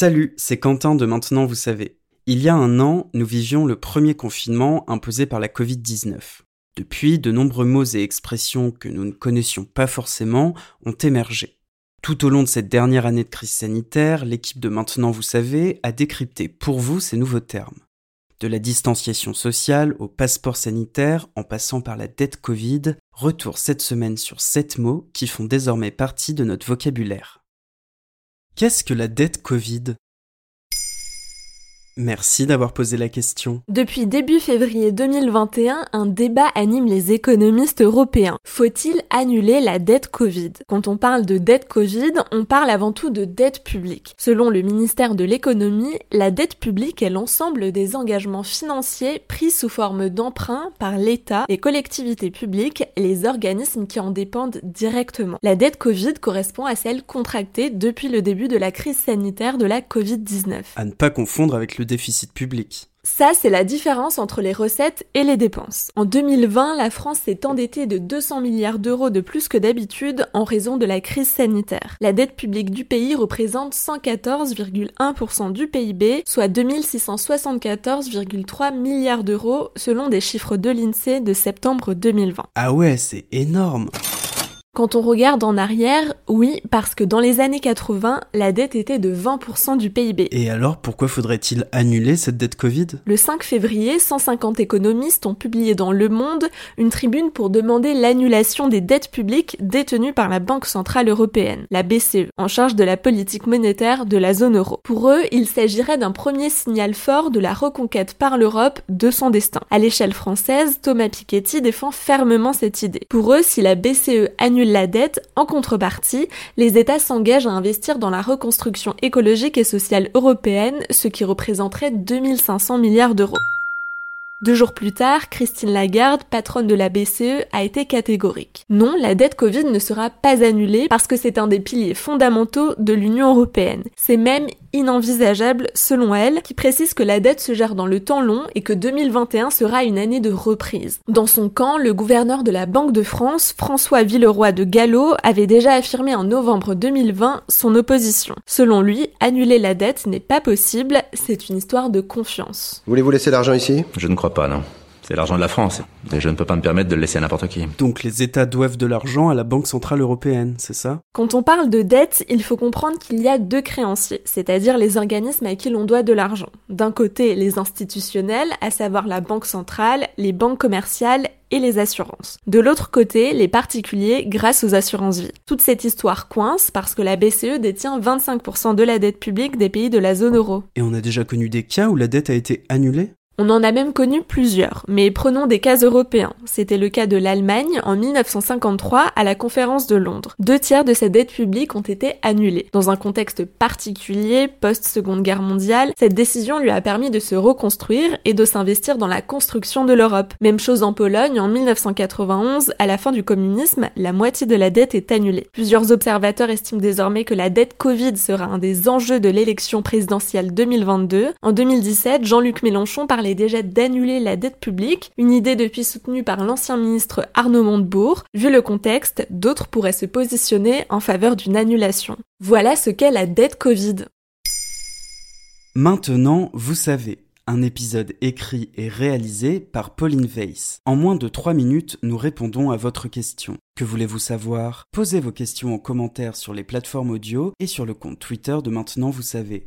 Salut, c'est Quentin de Maintenant vous savez. Il y a un an, nous vivions le premier confinement imposé par la Covid-19. Depuis, de nombreux mots et expressions que nous ne connaissions pas forcément ont émergé. Tout au long de cette dernière année de crise sanitaire, l'équipe de Maintenant vous savez a décrypté pour vous ces nouveaux termes. De la distanciation sociale au passeport sanitaire en passant par la dette Covid, retour cette semaine sur sept mots qui font désormais partie de notre vocabulaire. Qu'est-ce que la dette Covid? Merci d'avoir posé la question. Depuis début février 2021, un débat anime les économistes européens. Faut-il annuler la dette Covid? Quand on parle de dette Covid, on parle avant tout de dette publique. Selon le ministère de l'économie, la dette publique est l'ensemble des engagements financiers pris sous forme d'emprunt par l'État, les collectivités publiques et les organismes qui en dépendent directement. La dette Covid correspond à celle contractée depuis le début de la crise sanitaire de la Covid-19. À ne pas confondre avec le déficit public. Ça, c'est la différence entre les recettes et les dépenses. En 2020, la France s'est endettée de 200 milliards d'euros de plus que d'habitude en raison de la crise sanitaire. La dette publique du pays représente 114,1% du PIB, soit 2674,3 milliards d'euros selon des chiffres de l'INSEE de septembre 2020. Ah ouais, c'est énorme quand on regarde en arrière, oui, parce que dans les années 80, la dette était de 20% du PIB. Et alors, pourquoi faudrait-il annuler cette dette Covid? Le 5 février, 150 économistes ont publié dans Le Monde une tribune pour demander l'annulation des dettes publiques détenues par la Banque Centrale Européenne, la BCE, en charge de la politique monétaire de la zone euro. Pour eux, il s'agirait d'un premier signal fort de la reconquête par l'Europe de son destin. À l'échelle française, Thomas Piketty défend fermement cette idée. Pour eux, si la BCE annule la dette, en contrepartie, les États s'engagent à investir dans la reconstruction écologique et sociale européenne, ce qui représenterait 2500 milliards d'euros. Deux jours plus tard, Christine Lagarde, patronne de la BCE, a été catégorique. Non, la dette Covid ne sera pas annulée parce que c'est un des piliers fondamentaux de l'Union européenne. C'est même inenvisageable selon elle, qui précise que la dette se gère dans le temps long et que 2021 sera une année de reprise. Dans son camp, le gouverneur de la Banque de France, François Villeroy de Gallo, avait déjà affirmé en novembre 2020 son opposition. Selon lui, annuler la dette n'est pas possible, c'est une histoire de confiance. Voulez-vous laisser l'argent ici? Je ne crois pas, non. C'est l'argent de la France, et je ne peux pas me permettre de le laisser à n'importe qui. Donc les États doivent de l'argent à la Banque Centrale Européenne, c'est ça? Quand on parle de dette, il faut comprendre qu'il y a deux créanciers, c'est-à-dire les organismes à qui l'on doit de l'argent. D'un côté, les institutionnels, à savoir la Banque Centrale, les banques commerciales et les assurances. De l'autre côté, les particuliers grâce aux assurances vie. Toute cette histoire coince parce que la BCE détient 25% de la dette publique des pays de la zone euro. Et on a déjà connu des cas où la dette a été annulée? On en a même connu plusieurs, mais prenons des cas européens. C'était le cas de l'Allemagne en 1953 à la conférence de Londres. Deux tiers de sa dette publique ont été annulés. Dans un contexte particulier, post-seconde guerre mondiale, cette décision lui a permis de se reconstruire et de s'investir dans la construction de l'Europe. Même chose en Pologne, en 1991, à la fin du communisme, la moitié de la dette est annulée. Plusieurs observateurs estiment désormais que la dette Covid sera un des enjeux de l'élection présidentielle 2022. En 2017, Jean-Luc Mélenchon déjà d'annuler la dette publique, une idée depuis soutenue par l'ancien ministre Arnaud Montebourg. Vu le contexte, d'autres pourraient se positionner en faveur d'une annulation. Voilà ce qu'est la dette Covid. Maintenant, vous savez. Un épisode écrit et réalisé par Pauline Weiss. En moins de 3 minutes, nous répondons à votre question. Que voulez-vous savoir? Posez vos questions en commentaire sur les plateformes audio et sur le compte Twitter de Maintenant vous savez.